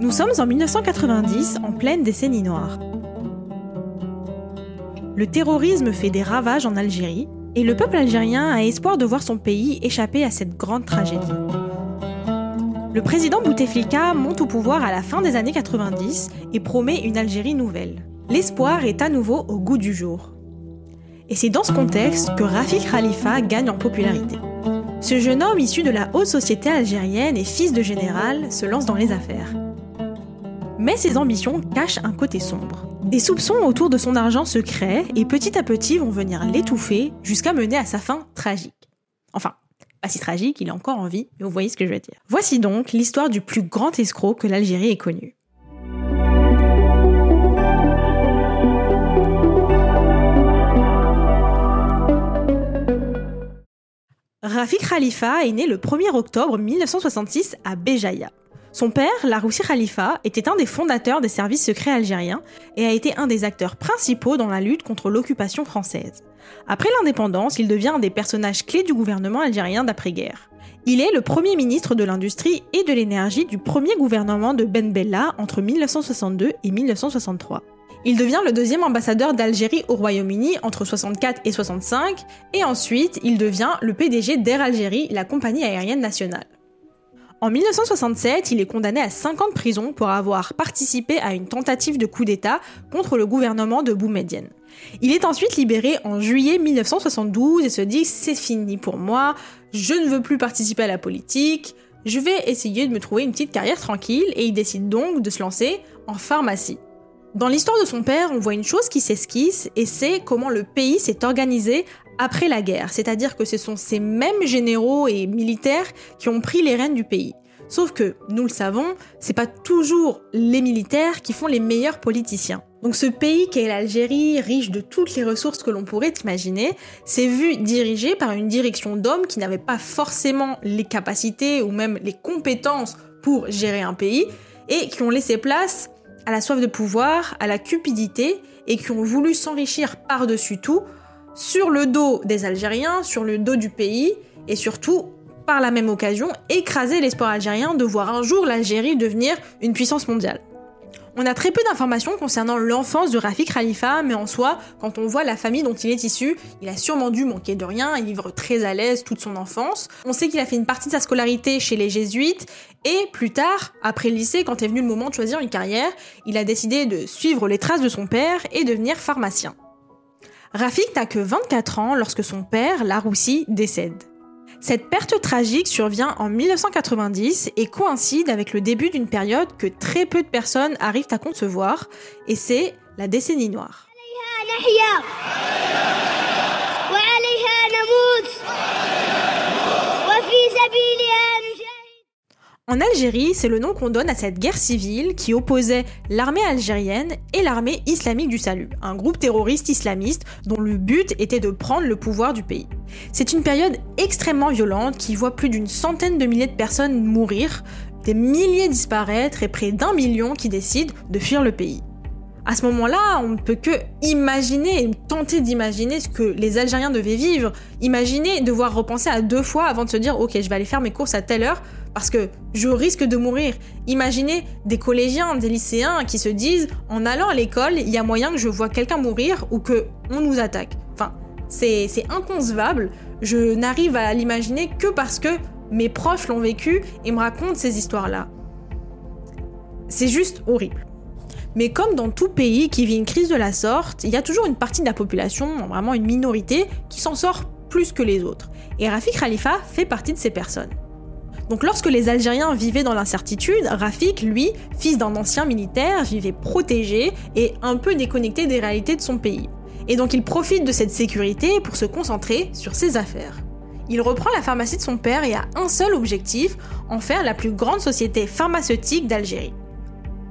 Nous sommes en 1990, en pleine décennie noire. Le terrorisme fait des ravages en Algérie et le peuple algérien a espoir de voir son pays échapper à cette grande tragédie. Le président Bouteflika monte au pouvoir à la fin des années 90 et promet une Algérie nouvelle. L'espoir est à nouveau au goût du jour. Et c'est dans ce contexte que Rafik Khalifa gagne en popularité. Ce jeune homme issu de la haute société algérienne et fils de général se lance dans les affaires. Mais ses ambitions cachent un côté sombre. Des soupçons autour de son argent se créent et petit à petit vont venir l'étouffer jusqu'à mener à sa fin tragique. Enfin, pas si tragique, il est encore en vie, mais vous voyez ce que je veux dire. Voici donc l'histoire du plus grand escroc que l'Algérie ait connu. Rafik Khalifa est né le 1er octobre 1966 à Béjaïa. Son père, Laroussi Khalifa, était un des fondateurs des services secrets algériens et a été un des acteurs principaux dans la lutte contre l'occupation française. Après l'indépendance, il devient un des personnages clés du gouvernement algérien d'après-guerre. Il est le premier ministre de l'Industrie et de l'Énergie du premier gouvernement de Ben Bella entre 1962 et 1963. Il devient le deuxième ambassadeur d'Algérie au Royaume-Uni entre 64 et 65, et ensuite il devient le PDG d'Air Algérie, la compagnie aérienne nationale. En 1967, il est condamné à 5 ans de prison pour avoir participé à une tentative de coup d'État contre le gouvernement de Boumedienne. Il est ensuite libéré en juillet 1972 et se dit c'est fini pour moi, je ne veux plus participer à la politique, je vais essayer de me trouver une petite carrière tranquille et il décide donc de se lancer en pharmacie. Dans l'histoire de son père, on voit une chose qui s'esquisse et c'est comment le pays s'est organisé après la guerre, c'est-à-dire que ce sont ces mêmes généraux et militaires qui ont pris les rênes du pays. Sauf que, nous le savons, c'est pas toujours les militaires qui font les meilleurs politiciens. Donc ce pays qu'est l'Algérie, riche de toutes les ressources que l'on pourrait imaginer, s'est vu dirigé par une direction d'hommes qui n'avaient pas forcément les capacités ou même les compétences pour gérer un pays et qui ont laissé place à la soif de pouvoir, à la cupidité et qui ont voulu s'enrichir par-dessus tout sur le dos des Algériens, sur le dos du pays, et surtout, par la même occasion, écraser l'espoir algérien de voir un jour l'Algérie devenir une puissance mondiale. On a très peu d'informations concernant l'enfance de Rafik Khalifa, mais en soi, quand on voit la famille dont il est issu, il a sûrement dû manquer de rien et vivre très à l'aise toute son enfance. On sait qu'il a fait une partie de sa scolarité chez les jésuites, et plus tard, après le lycée, quand est venu le moment de choisir une carrière, il a décidé de suivre les traces de son père et devenir pharmacien. Rafik n'a que 24 ans lorsque son père, Laroussi, décède. Cette perte tragique survient en 1990 et coïncide avec le début d'une période que très peu de personnes arrivent à concevoir, et c'est la décennie noire. En Algérie, c'est le nom qu'on donne à cette guerre civile qui opposait l'armée algérienne et l'armée islamique du salut, un groupe terroriste islamiste dont le but était de prendre le pouvoir du pays. C'est une période extrêmement violente qui voit plus d'une centaine de milliers de personnes mourir, des milliers disparaître et près d'un million qui décident de fuir le pays. À ce moment-là, on ne peut que imaginer tenter d'imaginer ce que les Algériens devaient vivre. Imaginer devoir repenser à deux fois avant de se dire ok, je vais aller faire mes courses à telle heure parce que je risque de mourir. Imaginez des collégiens, des lycéens qui se disent en allant à l'école, il y a moyen que je vois quelqu'un mourir ou que on nous attaque. Enfin, c'est inconcevable. Je n'arrive à l'imaginer que parce que mes proches l'ont vécu et me racontent ces histoires-là. C'est juste horrible. Mais comme dans tout pays qui vit une crise de la sorte, il y a toujours une partie de la population, vraiment une minorité, qui s'en sort plus que les autres. Et Rafik Khalifa fait partie de ces personnes. Donc lorsque les Algériens vivaient dans l'incertitude, Rafik, lui, fils d'un ancien militaire, vivait protégé et un peu déconnecté des réalités de son pays. Et donc il profite de cette sécurité pour se concentrer sur ses affaires. Il reprend la pharmacie de son père et a un seul objectif, en faire la plus grande société pharmaceutique d'Algérie.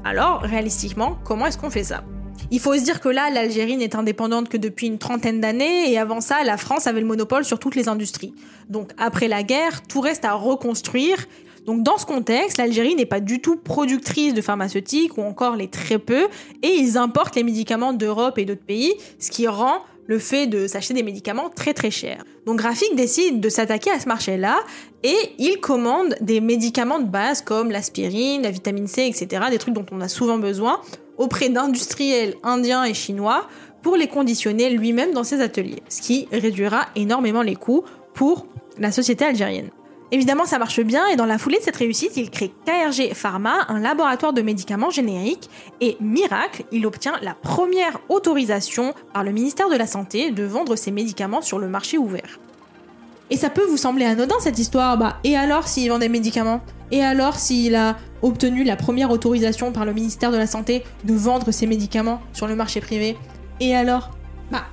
Alors, réalistiquement, comment est-ce qu'on fait ça? Il faut se dire que là, l'Algérie n'est indépendante que depuis une trentaine d'années, et avant ça, la France avait le monopole sur toutes les industries. Donc après la guerre, tout reste à reconstruire. Donc dans ce contexte, l'Algérie n'est pas du tout productrice de pharmaceutiques, ou encore les très peu, et ils importent les médicaments d'Europe et d'autres pays, ce qui rend le fait de s'acheter des médicaments très très chers. Donc Graphic décide de s'attaquer à ce marché-là et il commande des médicaments de base comme l'aspirine, la vitamine C, etc., des trucs dont on a souvent besoin, auprès d'industriels indiens et chinois pour les conditionner lui-même dans ses ateliers, ce qui réduira énormément les coûts pour la société algérienne. Évidemment, ça marche bien et dans la foulée de cette réussite, il crée KRG Pharma, un laboratoire de médicaments génériques et miracle, il obtient la première autorisation par le ministère de la Santé de vendre ses médicaments sur le marché ouvert. Et ça peut vous sembler anodin cette histoire, bah et alors s'il vend des médicaments? Et alors s'il a obtenu la première autorisation par le ministère de la Santé de vendre ses médicaments sur le marché privé Et alors Bah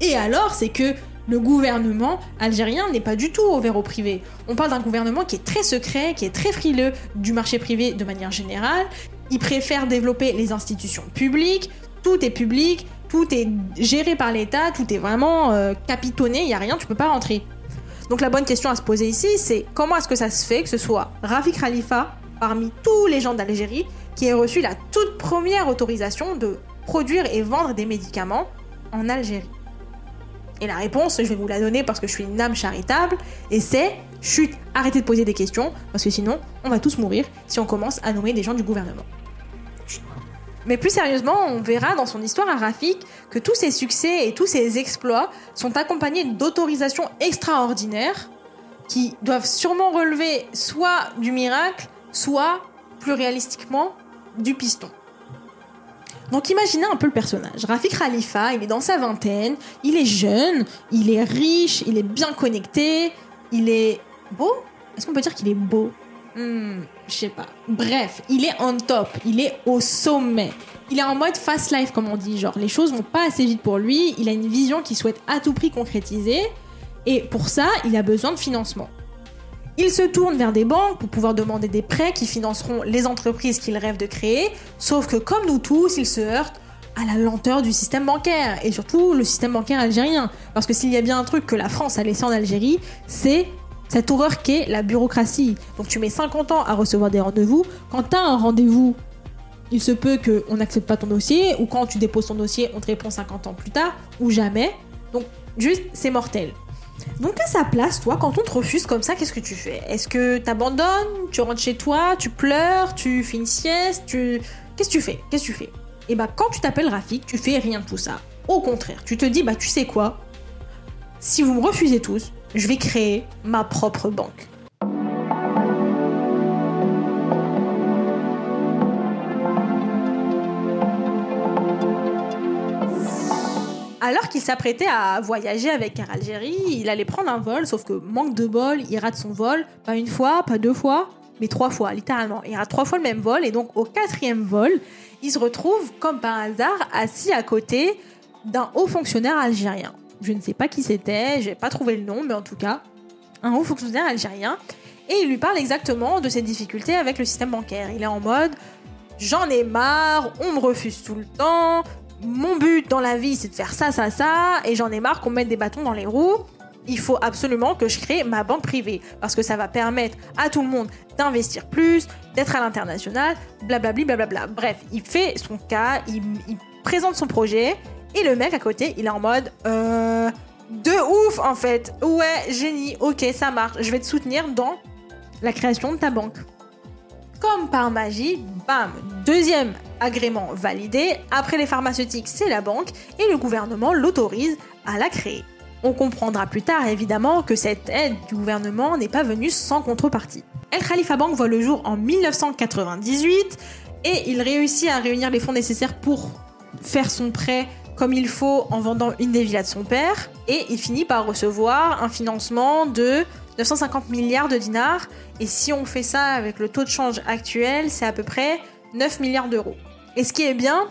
et alors c'est que le gouvernement algérien n'est pas du tout ouvert au privé. On parle d'un gouvernement qui est très secret, qui est très frileux du marché privé de manière générale. Il préfère développer les institutions publiques. Tout est public, tout est géré par l'État, tout est vraiment euh, capitonné, il n'y a rien, tu peux pas rentrer. Donc la bonne question à se poser ici, c'est comment est-ce que ça se fait que ce soit Rafik Khalifa, parmi tous les gens d'Algérie, qui ait reçu la toute première autorisation de produire et vendre des médicaments en Algérie et la réponse, je vais vous la donner parce que je suis une âme charitable, et c'est chut, arrêtez de poser des questions, parce que sinon, on va tous mourir si on commence à nommer des gens du gouvernement. Mais plus sérieusement, on verra dans son histoire à Rafik que tous ses succès et tous ses exploits sont accompagnés d'autorisations extraordinaires qui doivent sûrement relever soit du miracle, soit, plus réalistiquement, du piston. Donc imaginez un peu le personnage. Rafik Khalifa, il est dans sa vingtaine, il est jeune, il est riche, il est bien connecté, il est beau? Est-ce qu'on peut dire qu'il est beau? Hmm, Je sais pas. Bref, il est on top, il est au sommet. Il est en mode fast life comme on dit, genre les choses vont pas assez vite pour lui, il a une vision qu'il souhaite à tout prix concrétiser et pour ça, il a besoin de financement. Il se tourne vers des banques pour pouvoir demander des prêts qui financeront les entreprises qu'il rêve de créer, sauf que comme nous tous, il se heurte à la lenteur du système bancaire, et surtout le système bancaire algérien. Parce que s'il y a bien un truc que la France a laissé en Algérie, c'est cette horreur qu'est la bureaucratie. Donc tu mets 50 ans à recevoir des rendez-vous, quand tu as un rendez-vous, il se peut qu'on n'accepte pas ton dossier, ou quand tu déposes ton dossier, on te répond 50 ans plus tard, ou jamais. Donc juste, c'est mortel. Donc à sa place, toi, quand on te refuse comme ça, qu'est-ce que tu fais? Est-ce que t'abandonnes? Tu rentres chez toi? Tu pleures? Tu fais une sieste? Tu... Qu'est-ce que tu fais? Qu'est-ce que tu fais? Et eh bah quand tu t'appelles Rafik, tu fais rien de tout ça. Au contraire, tu te dis bah tu sais quoi? Si vous me refusez tous, je vais créer ma propre banque. Alors qu'il s'apprêtait à voyager avec Air Algérie, il allait prendre un vol, sauf que manque de bol, il rate son vol, pas une fois, pas deux fois, mais trois fois, littéralement. Il rate trois fois le même vol, et donc au quatrième vol, il se retrouve, comme par hasard, assis à côté d'un haut fonctionnaire algérien. Je ne sais pas qui c'était, j'ai pas trouvé le nom, mais en tout cas, un haut fonctionnaire algérien. Et il lui parle exactement de ses difficultés avec le système bancaire. Il est en mode J'en ai marre, on me refuse tout le temps, mon but dans la vie, c'est de faire ça, ça, ça, et j'en ai marre qu'on mette des bâtons dans les roues. Il faut absolument que je crée ma banque privée parce que ça va permettre à tout le monde d'investir plus, d'être à l'international, blablabli, blablabla. Bref, il fait son cas, il, présente son projet et le mec à côté, il est en mode euh, de ouf en fait. Ouais, génie, ok, ça marche. Je vais te soutenir dans la création de ta banque. Comme par magie, bam, deuxième agrément validé. Après les pharmaceutiques, c'est la banque et le gouvernement l'autorise à la créer. On comprendra plus tard évidemment que cette aide du gouvernement n'est pas venue sans contrepartie. El Khalifa Bank voit le jour en 1998 et il réussit à réunir les fonds nécessaires pour faire son prêt comme il faut en vendant une des villas de son père et il finit par recevoir un financement de 950 milliards de dinars et si on fait ça avec le taux de change actuel, c'est à peu près 9 milliards d'euros. Et ce qui est bien,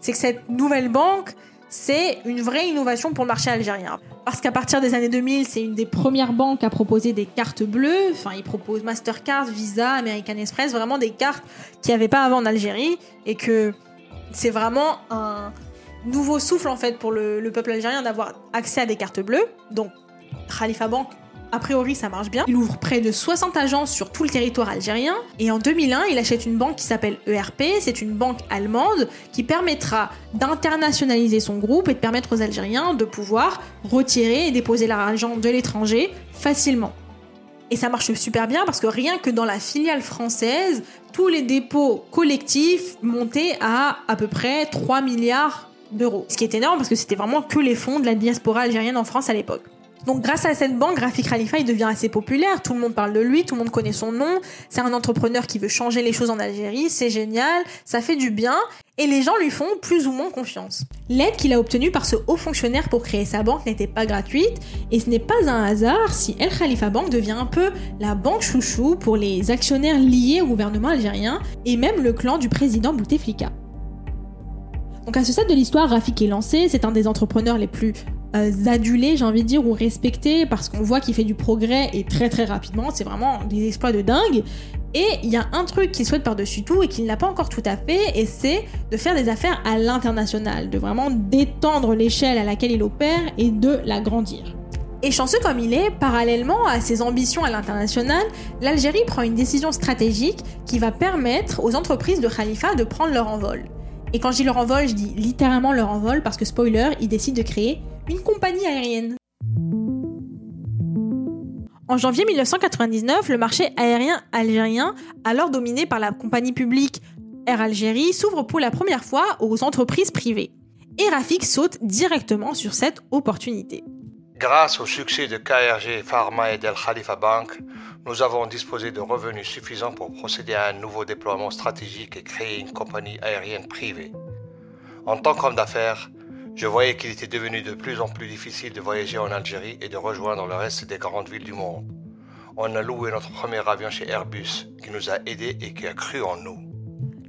c'est que cette nouvelle banque, c'est une vraie innovation pour le marché algérien. Parce qu'à partir des années 2000, c'est une des premières banques à proposer des cartes bleues. Enfin, ils proposent Mastercard, Visa, American Express, vraiment des cartes qu'il n'y avait pas avant en Algérie. Et que c'est vraiment un nouveau souffle, en fait, pour le, le peuple algérien d'avoir accès à des cartes bleues. Donc, Khalifa Bank A priori, ça marche bien. Il ouvre près de 60 agences sur tout le territoire algérien. Et en 2001, il achète une banque qui s'appelle ERP. C'est une banque allemande qui permettra d'internationaliser son groupe et de permettre aux Algériens de pouvoir retirer et déposer leur argent de l'étranger facilement. Et ça marche super bien parce que rien que dans la filiale française, tous les dépôts collectifs montaient à à peu près 3 milliards d'euros. Ce qui est énorme parce que c'était vraiment que les fonds de la diaspora algérienne en France à l'époque. Donc grâce à cette banque, Rafik Khalifa, il devient assez populaire, tout le monde parle de lui, tout le monde connaît son nom, c'est un entrepreneur qui veut changer les choses en Algérie, c'est génial, ça fait du bien, et les gens lui font plus ou moins confiance. L'aide qu'il a obtenue par ce haut fonctionnaire pour créer sa banque n'était pas gratuite, et ce n'est pas un hasard si El Khalifa Bank devient un peu la banque chouchou pour les actionnaires liés au gouvernement algérien, et même le clan du président Bouteflika. Donc à ce stade de l'histoire, Rafik est lancé, c'est un des entrepreneurs les plus euh, adulé, j'ai envie de dire, ou respecté, parce qu'on voit qu'il fait du progrès et très très rapidement. C'est vraiment des exploits de dingue. Et il y a un truc qu'il souhaite par-dessus tout et qu'il n'a pas encore tout à fait, et c'est de faire des affaires à l'international, de vraiment d'étendre l'échelle à laquelle il opère et de l'agrandir. Et chanceux comme il est, parallèlement à ses ambitions à l'international, l'Algérie prend une décision stratégique qui va permettre aux entreprises de Khalifa de prendre leur envol. Et quand je dis leur envol, je dis littéralement leur envol parce que spoiler, il décide de créer une compagnie aérienne. En janvier 1999, le marché aérien algérien, alors dominé par la compagnie publique Air Algérie, s'ouvre pour la première fois aux entreprises privées. Et Rafik saute directement sur cette opportunité. Grâce au succès de KRG Pharma et d'El Khalifa Bank, nous avons disposé de revenus suffisants pour procéder à un nouveau déploiement stratégique et créer une compagnie aérienne privée. En tant qu'homme d'affaires, je voyais qu'il était devenu de plus en plus difficile de voyager en Algérie et de rejoindre le reste des grandes villes du monde. On a loué notre premier avion chez Airbus, qui nous a aidés et qui a cru en nous.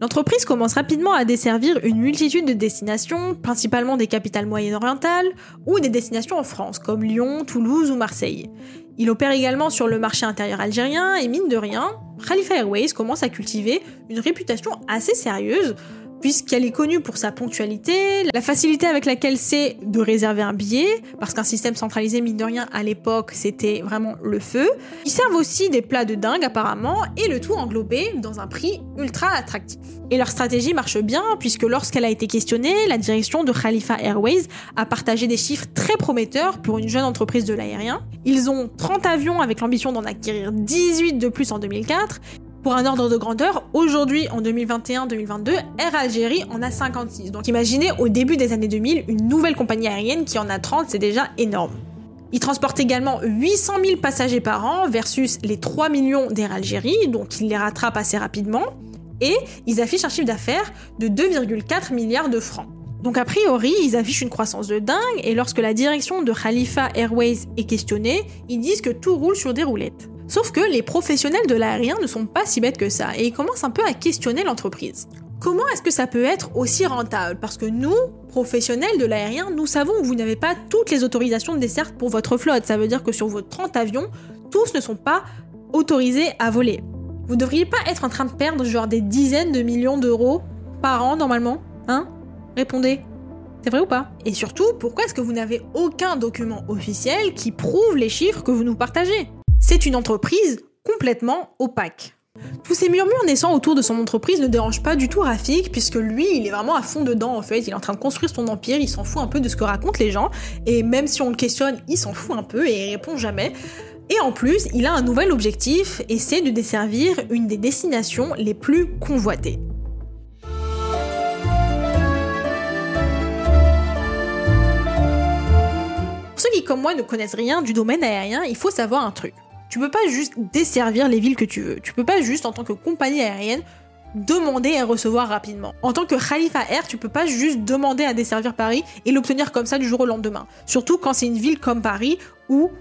L'entreprise commence rapidement à desservir une multitude de destinations, principalement des capitales moyen-orientales ou des destinations en France, comme Lyon, Toulouse ou Marseille. Il opère également sur le marché intérieur algérien et mine de rien, Khalifa Airways commence à cultiver une réputation assez sérieuse puisqu'elle est connue pour sa ponctualité, la facilité avec laquelle c'est de réserver un billet, parce qu'un système centralisé, mine de rien, à l'époque, c'était vraiment le feu. Ils servent aussi des plats de dingue, apparemment, et le tout englobé dans un prix ultra attractif. Et leur stratégie marche bien, puisque lorsqu'elle a été questionnée, la direction de Khalifa Airways a partagé des chiffres très prometteurs pour une jeune entreprise de l'aérien. Ils ont 30 avions avec l'ambition d'en acquérir 18 de plus en 2004, pour un ordre de grandeur, aujourd'hui, en 2021-2022, Air Algérie en a 56. Donc imaginez au début des années 2000, une nouvelle compagnie aérienne qui en a 30, c'est déjà énorme. Ils transportent également 800 000 passagers par an versus les 3 millions d'Air Algérie, donc ils les rattrapent assez rapidement. Et ils affichent un chiffre d'affaires de 2,4 milliards de francs. Donc a priori, ils affichent une croissance de dingue et lorsque la direction de Khalifa Airways est questionnée, ils disent que tout roule sur des roulettes. Sauf que les professionnels de l'aérien ne sont pas si bêtes que ça et ils commencent un peu à questionner l'entreprise. Comment est-ce que ça peut être aussi rentable? Parce que nous, professionnels de l'aérien, nous savons que vous n'avez pas toutes les autorisations de dessert pour votre flotte. Ça veut dire que sur vos 30 avions, tous ne sont pas autorisés à voler. Vous devriez pas être en train de perdre genre des dizaines de millions d'euros par an normalement Hein? Répondez. C'est vrai ou pas? Et surtout, pourquoi est-ce que vous n'avez aucun document officiel qui prouve les chiffres que vous nous partagez? C'est une entreprise complètement opaque. Tous ces murmures naissants autour de son entreprise ne dérangent pas du tout Rafik, puisque lui, il est vraiment à fond dedans en fait. Il est en train de construire son empire, il s'en fout un peu de ce que racontent les gens, et même si on le questionne, il s'en fout un peu et il répond jamais. Et en plus, il a un nouvel objectif, et c'est de desservir une des destinations les plus convoitées. Pour ceux qui, comme moi, ne connaissent rien du domaine aérien, il faut savoir un truc. Tu peux pas juste desservir les villes que tu veux. Tu peux pas juste, en tant que compagnie aérienne, demander et recevoir rapidement. En tant que Khalifa Air, tu peux pas juste demander à desservir Paris et l'obtenir comme ça du jour au lendemain. Surtout quand c'est une ville comme Paris où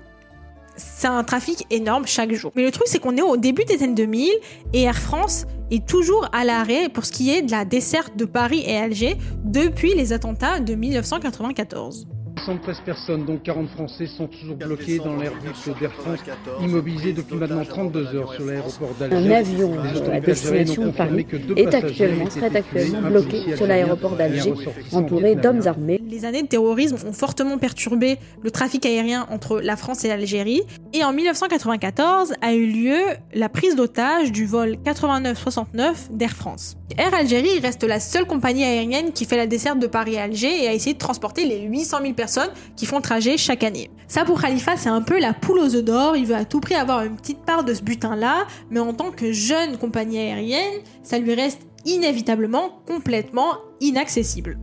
c'est un trafic énorme chaque jour. Mais le truc, c'est qu'on est au début des années 2000 et Air France est toujours à l'arrêt pour ce qui est de la desserte de Paris et Alger depuis les attentats de 1994. 113 personnes, dont 40 Français, sont toujours bloquées dans l'air-bus d'Air France, immobilisées depuis maintenant 32 heures sur l'aéroport d'Alger. Un avion à destination de Paris est actuellement, serait actuellement bloqué sur l'aéroport d'Alger, entouré d'hommes armés. Les années de terrorisme ont fortement perturbé le trafic aérien entre la France et l'Algérie, et en 1994 a eu lieu la prise d'otage du vol 89-69 d'Air France. Air Algérie reste la seule compagnie aérienne qui fait la desserte de Paris à Alger et a essayé de transporter les 800 000 personnes qui font le trajet chaque année. Ça pour Khalifa, c'est un peu la poule aux œufs d'or, il veut à tout prix avoir une petite part de ce butin-là, mais en tant que jeune compagnie aérienne, ça lui reste inévitablement complètement inaccessible.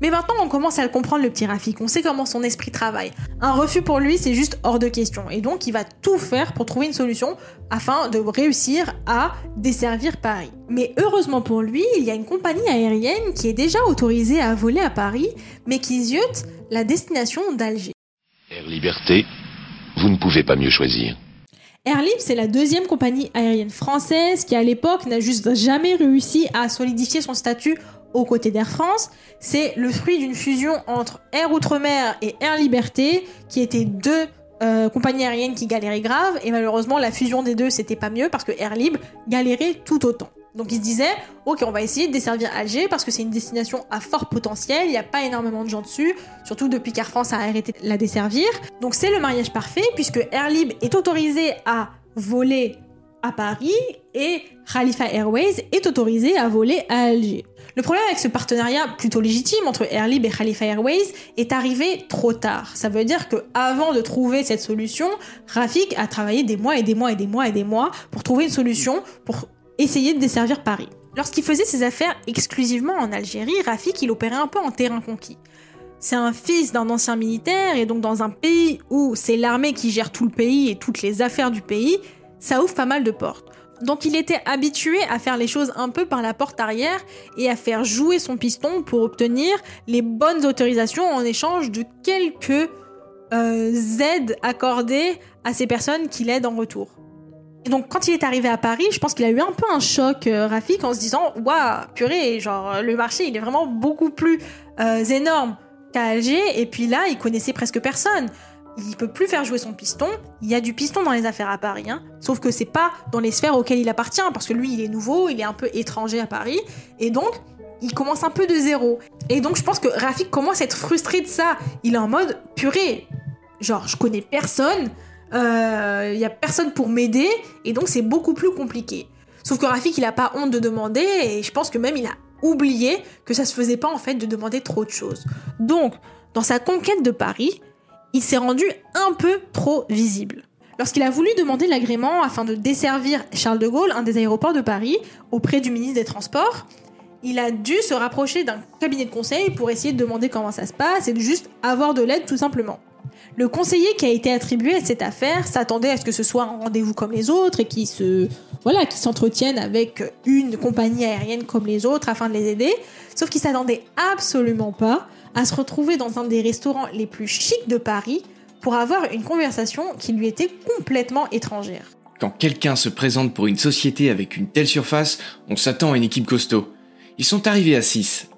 Mais maintenant, on commence à le comprendre, le petit Rafik. On sait comment son esprit travaille. Un refus pour lui, c'est juste hors de question. Et donc, il va tout faire pour trouver une solution afin de réussir à desservir Paris. Mais heureusement pour lui, il y a une compagnie aérienne qui est déjà autorisée à voler à Paris, mais qui ziote la destination d'Alger. Air Liberté, vous ne pouvez pas mieux choisir. Air Libre, c'est la deuxième compagnie aérienne française qui, à l'époque, n'a juste jamais réussi à solidifier son statut aux côtés d'Air France. C'est le fruit d'une fusion entre Air Outre-mer et Air Liberté, qui étaient deux euh, compagnies aériennes qui galéraient grave. Et malheureusement, la fusion des deux, c'était pas mieux parce que Air Libre galérait tout autant. Donc ils se disaient, ok, on va essayer de desservir Alger parce que c'est une destination à fort potentiel, il n'y a pas énormément de gens dessus, surtout depuis qu'Air France a arrêté de la desservir. Donc c'est le mariage parfait puisque Air Libre est autorisé à voler à Paris et Khalifa Airways est autorisé à voler à Alger. Le problème avec ce partenariat plutôt légitime entre Air Libre et Khalifa Airways est arrivé trop tard. Ça veut dire que avant de trouver cette solution, Rafik a travaillé des mois et des mois et des mois et des mois pour trouver une solution pour essayer de desservir Paris. Lorsqu'il faisait ses affaires exclusivement en Algérie, Rafik il opérait un peu en terrain conquis. C'est un fils d'un ancien militaire et donc dans un pays où c'est l'armée qui gère tout le pays et toutes les affaires du pays, ça ouvre pas mal de portes. Donc il était habitué à faire les choses un peu par la porte arrière et à faire jouer son piston pour obtenir les bonnes autorisations en échange de quelques euh, aides accordées à ces personnes qui l'aident en retour. Et donc quand il est arrivé à Paris, je pense qu'il a eu un peu un choc, euh, Rafik, en se disant Waouh, purée, genre le marché il est vraiment beaucoup plus euh, énorme qu'à Alger, et puis là il connaissait presque personne il peut plus faire jouer son piston. Il y a du piston dans les affaires à Paris, hein. sauf que c'est pas dans les sphères auxquelles il appartient, parce que lui, il est nouveau, il est un peu étranger à Paris, et donc il commence un peu de zéro. Et donc je pense que Rafik commence à être frustré de ça. Il est en mode purée, genre je connais personne, euh, il y a personne pour m'aider, et donc c'est beaucoup plus compliqué. Sauf que Rafik, il a pas honte de demander, et je pense que même il a oublié que ça se faisait pas en fait de demander trop de choses. Donc, dans sa conquête de Paris, il s'est rendu un peu trop visible. Lorsqu'il a voulu demander l'agrément afin de desservir Charles de Gaulle, un des aéroports de Paris, auprès du ministre des Transports, il a dû se rapprocher d'un cabinet de conseil pour essayer de demander comment ça se passe et de juste avoir de l'aide tout simplement. Le conseiller qui a été attribué à cette affaire s'attendait à ce que ce soit un rendez-vous comme les autres et qui se voilà, qui s'entretiennent avec une compagnie aérienne comme les autres afin de les aider, sauf qu'il s'attendait absolument pas à se retrouver dans un des restaurants les plus chics de Paris pour avoir une conversation qui lui était complètement étrangère. Quand quelqu'un se présente pour une société avec une telle surface, on s'attend à une équipe costaud. Ils sont arrivés à 6.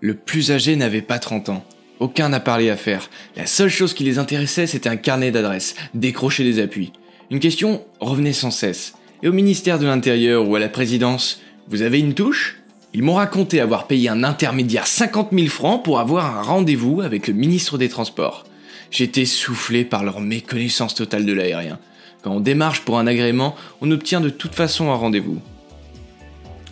Le plus âgé n'avait pas 30 ans. Aucun appareil à faire. La seule chose qui les intéressait, c'était un carnet d'adresses, décrocher des appuis. Une question revenait sans cesse. Et au ministère de l'Intérieur ou à la présidence, vous avez une touche? Ils m'ont raconté avoir payé un intermédiaire 50 000 francs pour avoir un rendez-vous avec le ministre des Transports. J'étais soufflé par leur méconnaissance totale de l'aérien. Quand on démarche pour un agrément, on obtient de toute façon un rendez-vous.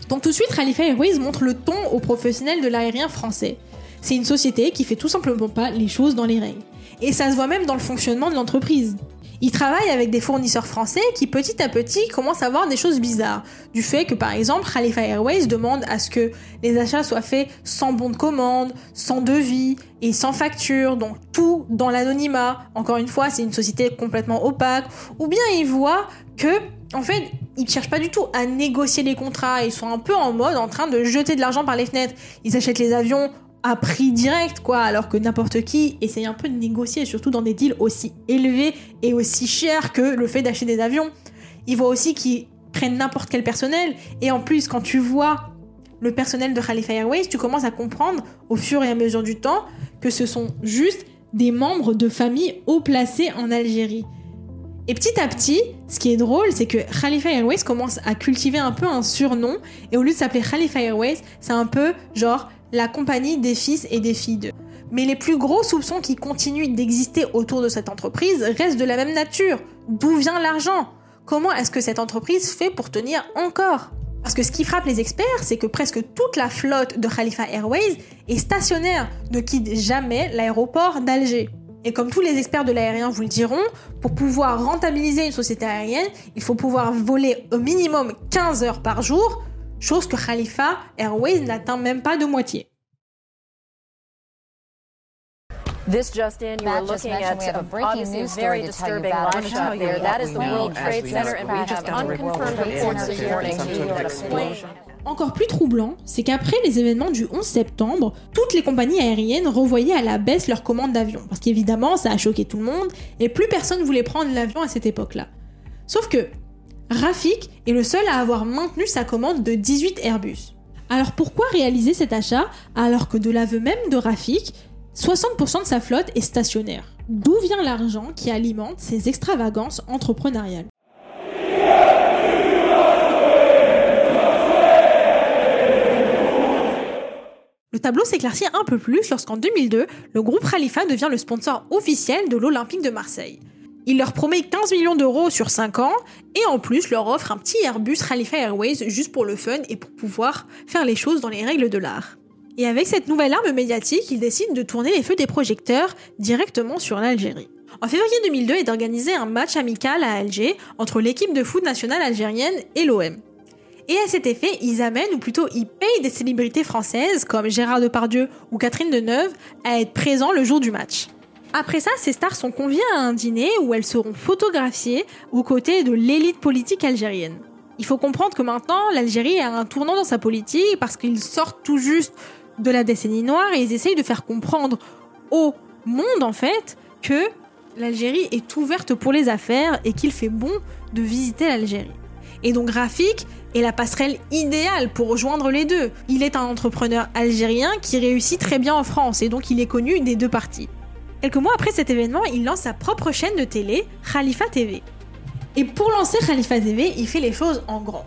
Donc tout de suite, Khalifa Airways montre le ton aux professionnels de l'aérien français. C'est une société qui fait tout simplement pas les choses dans les règles. Et ça se voit même dans le fonctionnement de l'entreprise. Il travaille avec des fournisseurs français qui petit à petit commencent à voir des choses bizarres. Du fait que par exemple Khalifa Airways demande à ce que les achats soient faits sans bon de commande, sans devis et sans facture, donc tout dans l'anonymat. Encore une fois, c'est une société complètement opaque. Ou bien il voit que en fait, ils cherchent pas du tout à négocier les contrats, ils sont un peu en mode en train de jeter de l'argent par les fenêtres. Ils achètent les avions à prix direct, quoi, alors que n'importe qui essaye un peu de négocier, surtout dans des deals aussi élevés et aussi chers que le fait d'acheter des avions. Ils voient aussi qu'ils prennent n'importe quel personnel, et en plus, quand tu vois le personnel de Khalifa Airways, tu commences à comprendre au fur et à mesure du temps que ce sont juste des membres de familles haut placés en Algérie. Et petit à petit, ce qui est drôle, c'est que Khalifa Airways commence à cultiver un peu un surnom, et au lieu de s'appeler Khalifa Airways, c'est un peu genre la compagnie des fils et des filles d'eux. Mais les plus gros soupçons qui continuent d'exister autour de cette entreprise restent de la même nature. D'où vient l'argent? Comment est-ce que cette entreprise fait pour tenir encore? Parce que ce qui frappe les experts, c'est que presque toute la flotte de Khalifa Airways est stationnaire, ne quitte jamais l'aéroport d'Alger. Et comme tous les experts de l'aérien vous le diront, pour pouvoir rentabiliser une société aérienne, il faut pouvoir voler au minimum 15 heures par jour, chose que Khalifa Airways n'atteint même pas de moitié. This just in, you are looking at a obviously a very disturbing live shot there. That is the World Trade Center, and we have unconfirmed reports this morning explosion. Encore plus troublant, c'est qu'après les événements du 11 septembre, toutes les compagnies aériennes revoyaient à la baisse leurs commandes d'avions. Parce qu'évidemment, ça a choqué tout le monde et plus personne voulait prendre l'avion à cette époque-là. Sauf que Rafik est le seul à avoir maintenu sa commande de 18 Airbus. Alors pourquoi réaliser cet achat alors que de l'aveu même de Rafik, 60% de sa flotte est stationnaire? D'où vient l'argent qui alimente ces extravagances entrepreneuriales? Le tableau s'éclaircit un peu plus lorsqu'en 2002, le groupe Khalifa devient le sponsor officiel de l'Olympique de Marseille. Il leur promet 15 millions d'euros sur 5 ans et en plus leur offre un petit Airbus Khalifa Airways juste pour le fun et pour pouvoir faire les choses dans les règles de l'art. Et avec cette nouvelle arme médiatique, il décide de tourner les feux des projecteurs directement sur l'Algérie. En février 2002 est organisé un match amical à Alger entre l'équipe de foot nationale algérienne et l'OM. Et à cet effet, ils amènent, ou plutôt ils payent des célébrités françaises comme Gérard Depardieu ou Catherine Deneuve à être présents le jour du match. Après ça, ces stars sont conviées à un dîner où elles seront photographiées aux côtés de l'élite politique algérienne. Il faut comprendre que maintenant, l'Algérie a un tournant dans sa politique parce qu'ils sortent tout juste de la décennie noire et ils essayent de faire comprendre au monde en fait que l'Algérie est ouverte pour les affaires et qu'il fait bon de visiter l'Algérie. Et donc Rafik est la passerelle idéale pour rejoindre les deux. Il est un entrepreneur algérien qui réussit très bien en France et donc il est connu des deux parties. Quelques mois après cet événement, il lance sa propre chaîne de télé, Khalifa TV. Et pour lancer Khalifa TV, il fait les choses en grand.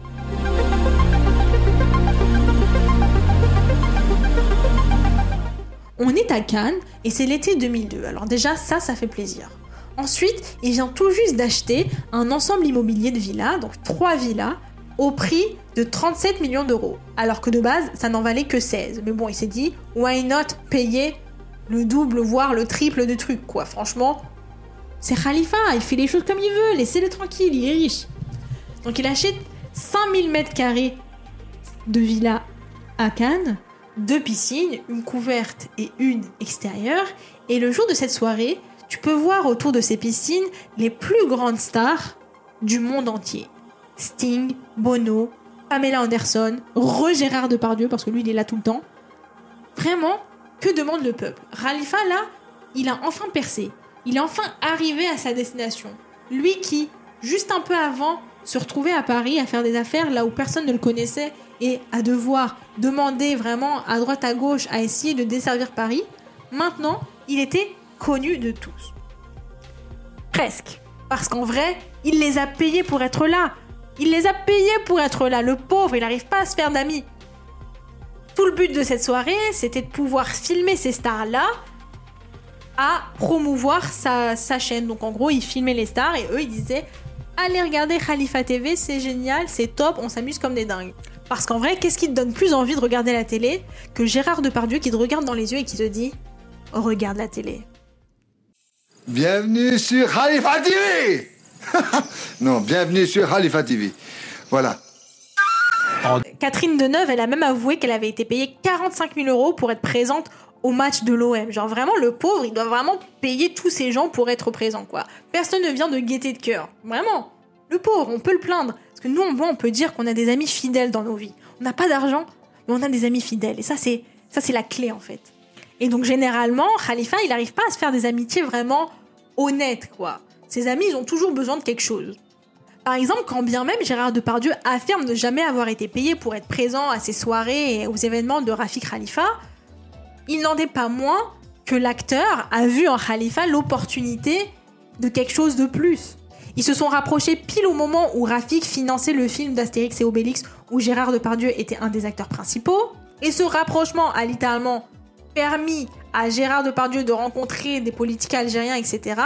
On est à Cannes et c'est l'été 2002. Alors déjà ça, ça fait plaisir. Ensuite, il vient tout juste d'acheter un ensemble immobilier de villas, donc trois villas, au prix de 37 millions d'euros. Alors que de base, ça n'en valait que 16. Mais bon, il s'est dit, why not payer le double, voire le triple de trucs, quoi. Franchement, c'est Khalifa, il fait les choses comme il veut, laissez-le tranquille, il est riche. Donc il achète 5000 mètres carrés de villas à Cannes deux piscines, une couverte et une extérieure. Et le jour de cette soirée, tu peux voir autour de ces piscines les plus grandes stars du monde entier. Sting, Bono, Pamela Anderson, Re Gérard Depardieu, parce que lui il est là tout le temps. Vraiment, que demande le peuple? Khalifa là, il a enfin percé. Il est enfin arrivé à sa destination. Lui qui, juste un peu avant, se retrouvait à Paris à faire des affaires là où personne ne le connaissait et à devoir demander vraiment à droite à gauche à essayer de desservir Paris, maintenant, il était connu de tous. Presque. Parce qu'en vrai, il les a payés pour être là. Il les a payés pour être là. Le pauvre, il n'arrive pas à se faire d'amis. Tout le but de cette soirée, c'était de pouvoir filmer ces stars-là à promouvoir sa, chaîne. Donc en gros, il filmait les stars et eux, ils disaient Allez regarder Khalifa TV, c'est génial, c'est top, on s'amuse comme des dingues. Parce qu'en vrai, qu'est-ce qui te donne plus envie de regarder la télé que Gérard Depardieu qui te regarde dans les yeux et qui te dit Regarde la télé? Bienvenue sur Khalifa TV Non, bienvenue sur Khalifa TV. Voilà. Catherine Deneuve, elle a même avoué qu'elle avait été payée 45 000 euros pour être présente au match de l'OM. Genre vraiment, le pauvre, il doit vraiment payer tous ces gens pour être présent, quoi. Personne ne vient de gaieté de cœur. Vraiment. Le pauvre, on peut le plaindre. Parce que nous, on peut dire qu'on a des amis fidèles dans nos vies. On n'a pas d'argent, mais on a des amis fidèles. Et ça, c'est ça, c'est la clé, en fait. Et donc, généralement, Khalifa, il n'arrive pas à se faire des amitiés vraiment honnêtes, quoi. Ses amis, ils ont toujours besoin de quelque chose. Par exemple, quand bien même Gérard Depardieu affirme ne jamais avoir été payé pour être présent à ses soirées et aux événements de Rafik Khalifa, il n'en est pas moins que l'acteur a vu en Khalifa l'opportunité de quelque chose de plus. Ils se sont rapprochés pile au moment où Rafik finançait le film d'Astérix et Obélix où Gérard Depardieu était un des acteurs principaux. Et ce rapprochement a littéralement permis à Gérard Depardieu de rencontrer des politiques algériens, etc.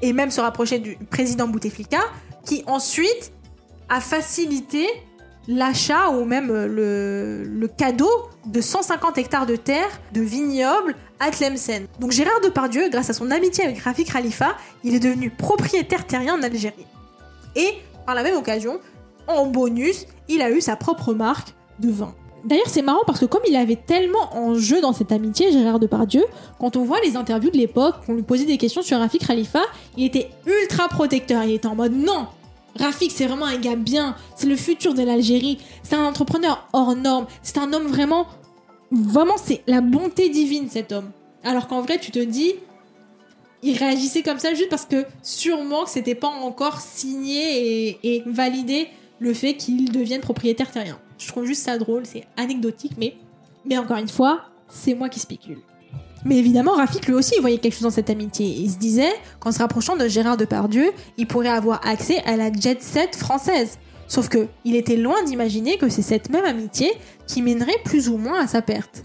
Et même se rapprocher du président Bouteflika, qui ensuite a facilité l'achat ou même le, le, cadeau de 150 hectares de terre de vignobles à Tlemcen. Donc Gérard Depardieu, grâce à son amitié avec Rafik Khalifa, il est devenu propriétaire terrien en Algérie. Et par la même occasion, en bonus, il a eu sa propre marque de vin. D'ailleurs, c'est marrant parce que comme il avait tellement en jeu dans cette amitié, Gérard Depardieu, quand on voit les interviews de l'époque, qu'on lui posait des questions sur Rafik Khalifa, il était ultra protecteur. Il était en mode non, Rafik, c'est vraiment un gars bien. C'est le futur de l'Algérie. C'est un entrepreneur hors norme. C'est un homme vraiment. Vraiment, c'est la bonté divine, cet homme. Alors qu'en vrai, tu te dis. Il réagissait comme ça juste parce que sûrement que c'était pas encore signé et, validé le fait qu'il devienne propriétaire terrien. Je trouve juste ça drôle, c'est anecdotique, mais, mais encore une fois, c'est moi qui spécule. Mais évidemment, Rafik lui aussi voyait quelque chose dans cette amitié. Il se disait qu'en se rapprochant de Gérard Depardieu, il pourrait avoir accès à la jet set française. Sauf que il était loin d'imaginer que c'est cette même amitié qui mènerait plus ou moins à sa perte.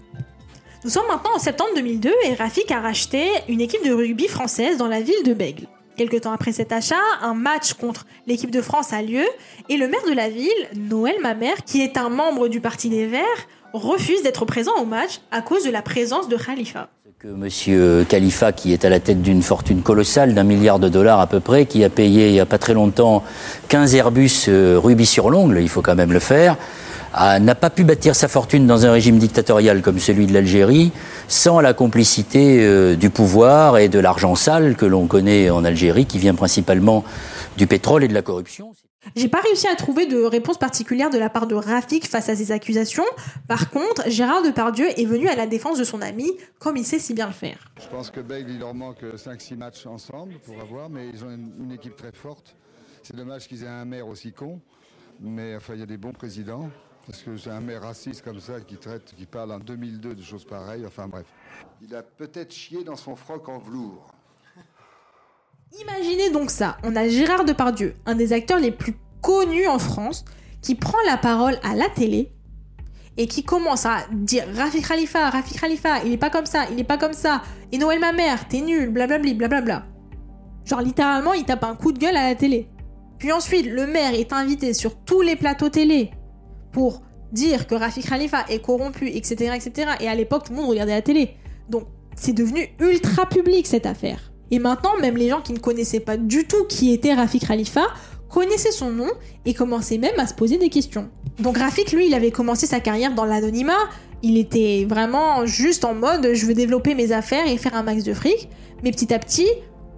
Nous sommes maintenant en septembre 2002 et Rafik a racheté une équipe de rugby française dans la ville de Bègle. Quelque temps après cet achat, un match contre l'équipe de France a lieu et le maire de la ville, Noël Mamère, qui est un membre du Parti des Verts, refuse d'être présent au match à cause de la présence de Khalifa. Monsieur Khalifa, qui est à la tête d'une fortune colossale d'un milliard de dollars à peu près, qui a payé il n'y a pas très longtemps 15 Airbus euh, rubis sur l'ongle, il faut quand même le faire, n'a pas pu bâtir sa fortune dans un régime dictatorial comme celui de l'Algérie sans la complicité euh, du pouvoir et de l'argent sale que l'on connaît en Algérie, qui vient principalement du pétrole et de la corruption. J'ai pas réussi à trouver de réponse particulière de la part de Rafik face à ces accusations. Par contre, Gérard Depardieu est venu à la défense de son ami, comme il sait si bien le faire. Je pense que Bale, il leur manque 5-6 matchs ensemble pour avoir, mais ils ont une, une équipe très forte. C'est dommage qu'ils aient un maire aussi con, mais enfin, il y a des bons présidents. Parce que c'est un maire raciste comme ça qui traite, qui parle en 2002 de choses pareilles. Enfin bref. Il a peut-être chié dans son froc en velours. Imaginez donc ça. On a Gérard Depardieu, un des acteurs les plus connus en France, qui prend la parole à la télé et qui commence à dire Rafi Khalifa, Rafi Khalifa, il est pas comme ça, il est pas comme ça. Et Noël ma mère, t'es nul, blablabli, blablabla. Genre littéralement, il tape un coup de gueule à la télé. Puis ensuite, le maire est invité sur tous les plateaux télé pour dire que Rafik Khalifa est corrompu, etc., etc. Et à l'époque, tout le monde regardait la télé. Donc, c'est devenu ultra public cette affaire. Et maintenant, même les gens qui ne connaissaient pas du tout qui était Rafik Khalifa connaissaient son nom et commençaient même à se poser des questions. Donc Rafik, lui, il avait commencé sa carrière dans l'anonymat. Il était vraiment juste en mode je veux développer mes affaires et faire un max de fric. Mais petit à petit,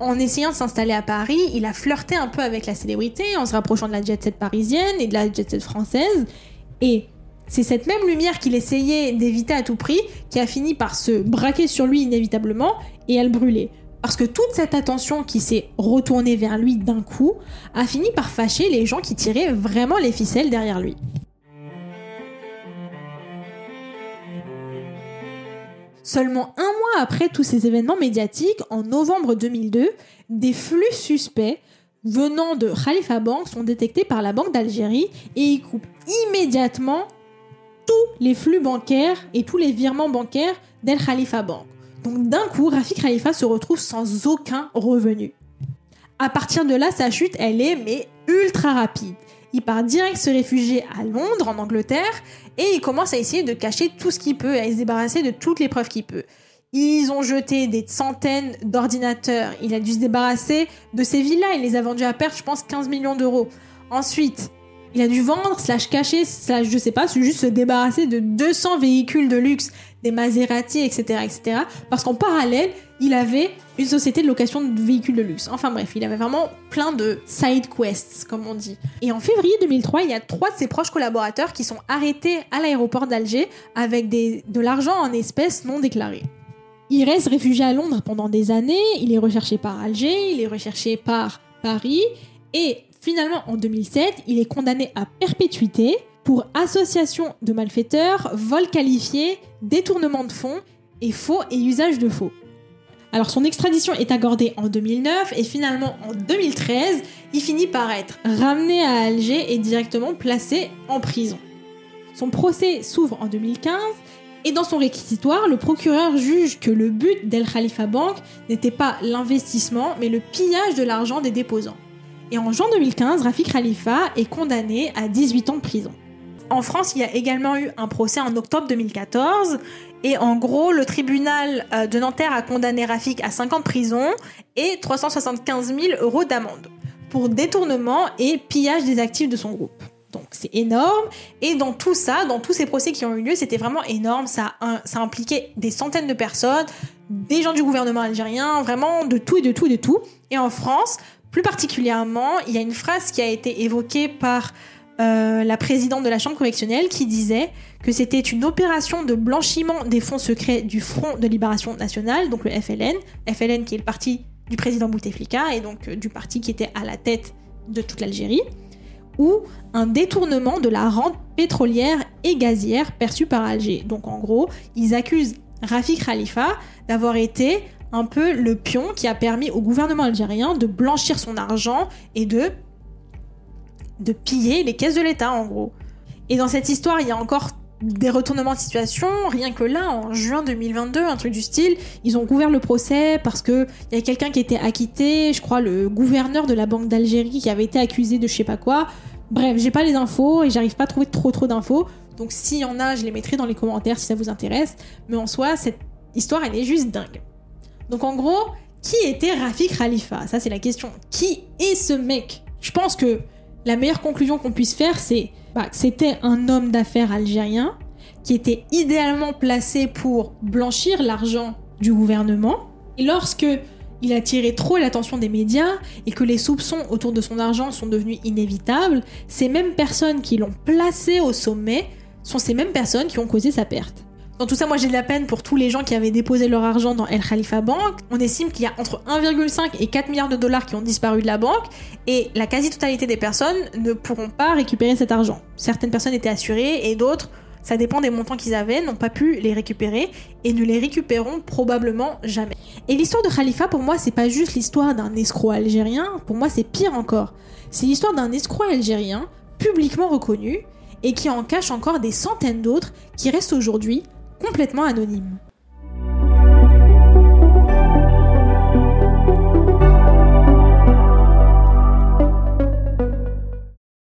en essayant de s'installer à Paris, il a flirté un peu avec la célébrité en se rapprochant de la jet set parisienne et de la jet set française. Et c'est cette même lumière qu'il essayait d'éviter à tout prix qui a fini par se braquer sur lui inévitablement et à le brûler. Parce que toute cette attention qui s'est retournée vers lui d'un coup a fini par fâcher les gens qui tiraient vraiment les ficelles derrière lui. Seulement un mois après tous ces événements médiatiques, en novembre 2002, des flux suspects venant de Khalifa Bank sont détectés par la Banque d'Algérie et ils coupent immédiatement tous les flux bancaires et tous les virements bancaires d'El Khalifa Bank. Donc d'un coup, Rafik Khalifa se retrouve sans aucun revenu. À partir de là, sa chute, elle est mais ultra rapide. Il part direct se réfugier à Londres, en Angleterre, et il commence à essayer de cacher tout ce qu'il peut, à se débarrasser de toutes les preuves qu'il peut. Ils ont jeté des centaines d'ordinateurs. Il a dû se débarrasser de ces villas. Il les a vendus à perte, je pense, 15 millions d'euros. Ensuite, il a dû vendre, slash cacher, slash je sais pas, juste se débarrasser de 200 véhicules de luxe, des Maserati, etc., etc. Parce qu'en parallèle, il avait une société de location de véhicules de luxe. Enfin bref, il avait vraiment plein de side quests, comme on dit. Et en février 2003, il y a trois de ses proches collaborateurs qui sont arrêtés à l'aéroport d'Alger avec de l'argent en espèces non déclarées. Il reste réfugié à Londres pendant des années, il est recherché par Alger, il est recherché par Paris, et finalement en 2007, il est condamné à perpétuité pour association de malfaiteurs, vol qualifié, détournement de fonds et faux et usage de faux. Alors son extradition est accordée en 2009 et finalement en 2013, il finit par être ramené à Alger et directement placé en prison. Son procès s'ouvre en 2015 et dans son réquisitoire, le procureur juge que le but d'El Khalifa Bank n'était pas l'investissement mais le pillage de l'argent des déposants. Et en juin 2015, Rafik Khalifa est condamné à 18 ans de prison. En France, il y a également eu un procès en octobre 2014 et en gros, le tribunal euh, de Nanterre a condamné Rafik à 5 ans de prison et 375 000 euros d'amende pour détournement et pillage des actifs de son groupe. Donc c'est énorme. Et dans tout ça, dans tous ces procès qui ont eu lieu, c'était vraiment énorme. Ça, ça impliquait des centaines de personnes, des gens du gouvernement algérien, vraiment de tout et de tout et de tout. Et en France, plus particulièrement, il y a une phrase qui a été évoquée par euh, la présidente de la Chambre correctionnelle qui disait que c'était une opération de blanchiment des fonds secrets du Front de Libération Nationale, donc le FLN, FLN qui est le parti du président Bouteflika et donc euh, du parti qui était à la tête de toute l'Algérie, ou un détournement de la rente pétrolière et gazière perçue par Alger. Donc en gros, ils accusent Rafik Khalifa d'avoir été un peu le pion qui a permis au gouvernement algérien de blanchir son argent et de de piller les caisses de l'État en gros. Et dans cette histoire, il y a encore des retournements de situation. Rien que là, en juin 2022, un truc du style, ils ont couvert le procès parce que il y a quelqu'un qui était acquitté, je crois le gouverneur de la Banque d'Algérie qui avait été accusé de je sais pas quoi. Bref, j'ai pas les infos et j'arrive pas à trouver trop trop d'infos. Donc s'il y en a, je les mettrai dans les commentaires si ça vous intéresse. Mais en soi, cette histoire, elle est juste dingue. Donc en gros, qui était Rafik Khalifa? Ça c'est la question. Qui est ce mec? Je pense que la meilleure conclusion qu'on puisse faire, c'est bah, que c'était un homme d'affaires algérien qui était idéalement placé pour blanchir l'argent du gouvernement. Et lorsque il a tiré trop l'attention des médias et que les soupçons autour de son argent sont devenus inévitables, ces mêmes personnes qui l'ont placé au sommet sont ces mêmes personnes qui ont causé sa perte. Dans tout ça, moi j'ai de la peine pour tous les gens qui avaient déposé leur argent dans El Khalifa Bank. On estime qu'il y a entre 1,5 et 4 milliards de dollars qui ont disparu de la banque et la quasi-totalité des personnes ne pourront pas récupérer cet argent. Certaines personnes étaient assurées et d'autres, ça dépend des montants qu'ils avaient, n'ont pas pu les récupérer et ne les récupéreront probablement jamais. Et l'histoire de Khalifa, pour moi, c'est pas juste l'histoire d'un escroc algérien, pour moi c'est pire encore. C'est l'histoire d'un escroc algérien publiquement reconnu et qui en cache encore des centaines d'autres qui restent aujourd'hui complètement anonyme.